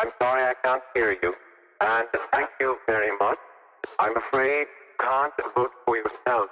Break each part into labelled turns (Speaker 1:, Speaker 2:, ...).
Speaker 1: I'm sorry I can't hear you. And thank you very much. I'm afraid you can't vote for yourself.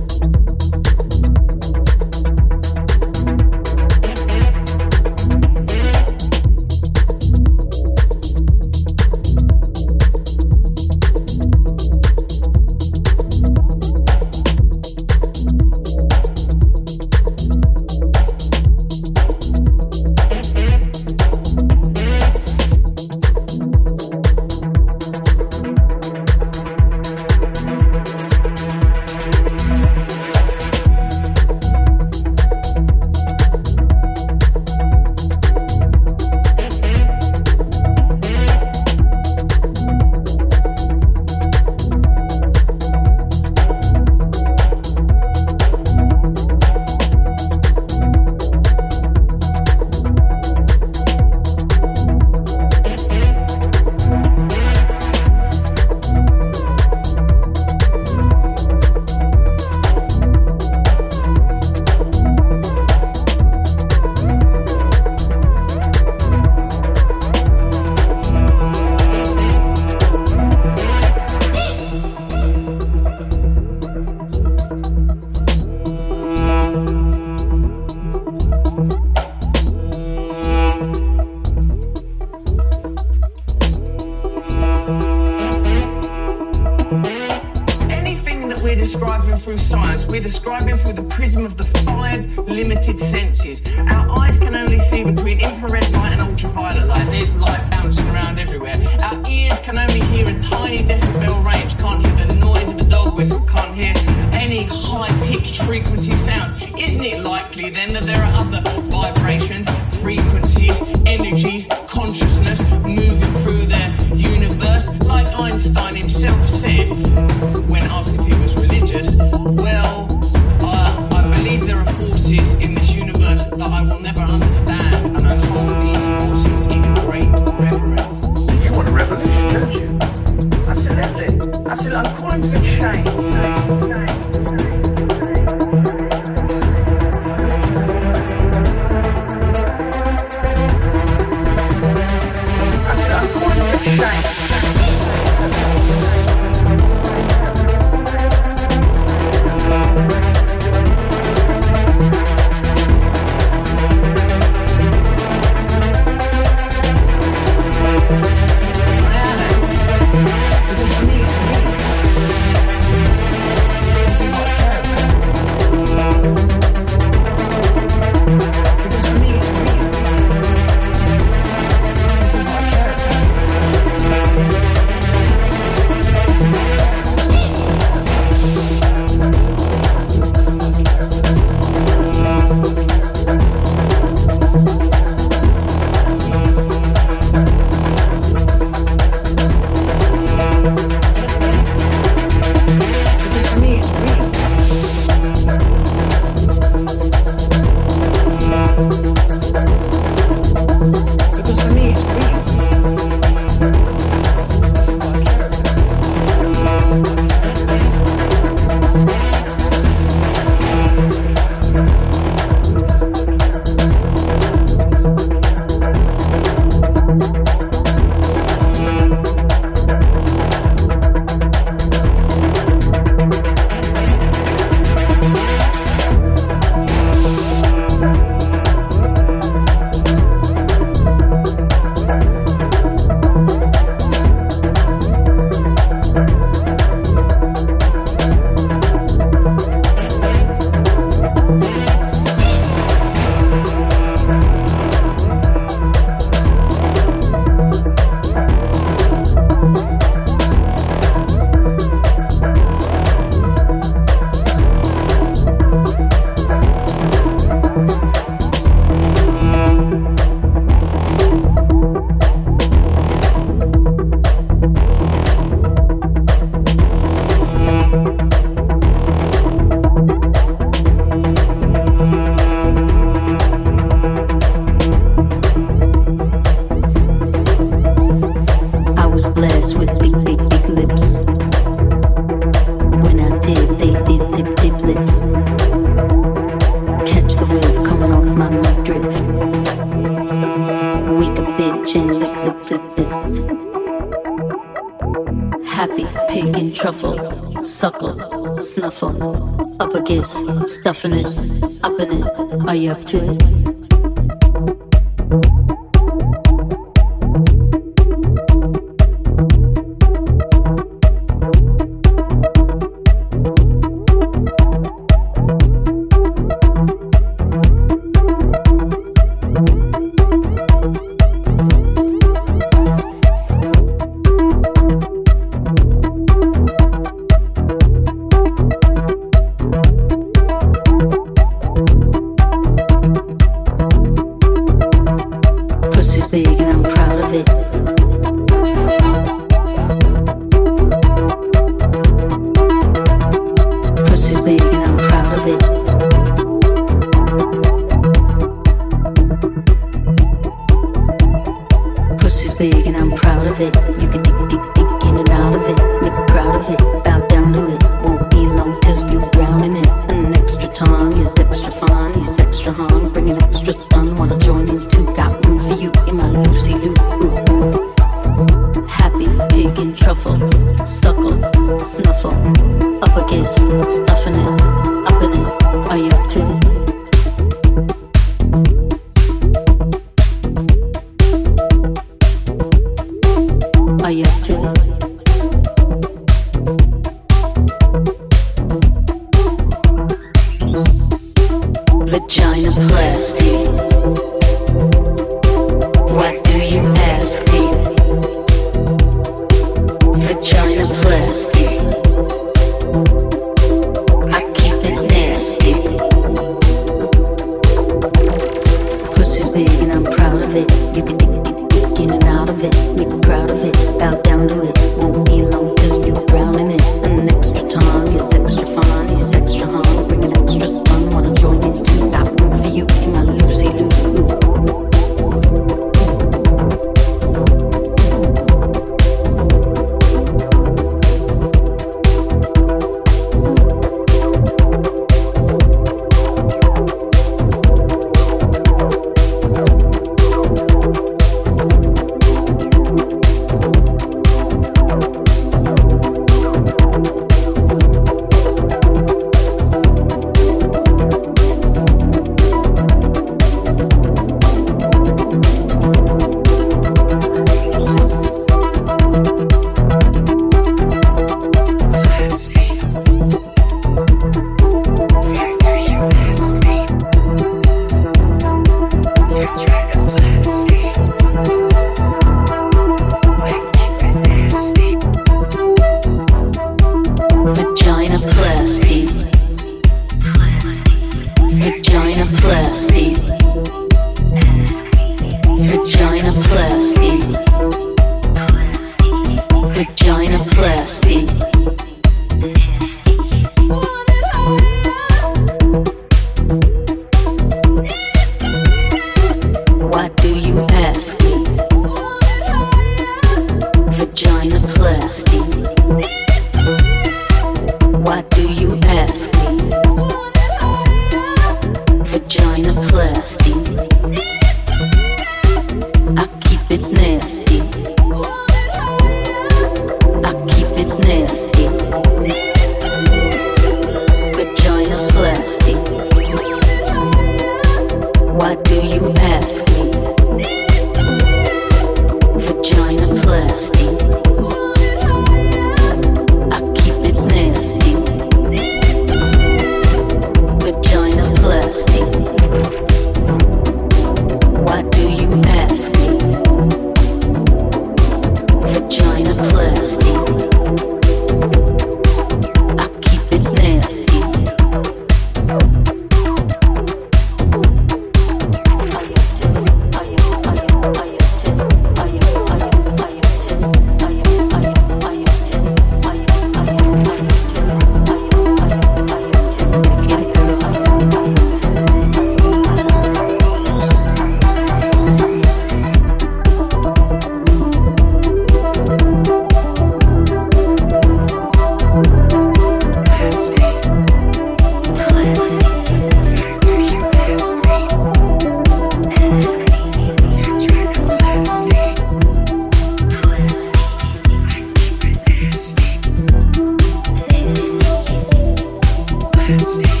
Speaker 2: Classic.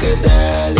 Speaker 3: Psychedelic. walking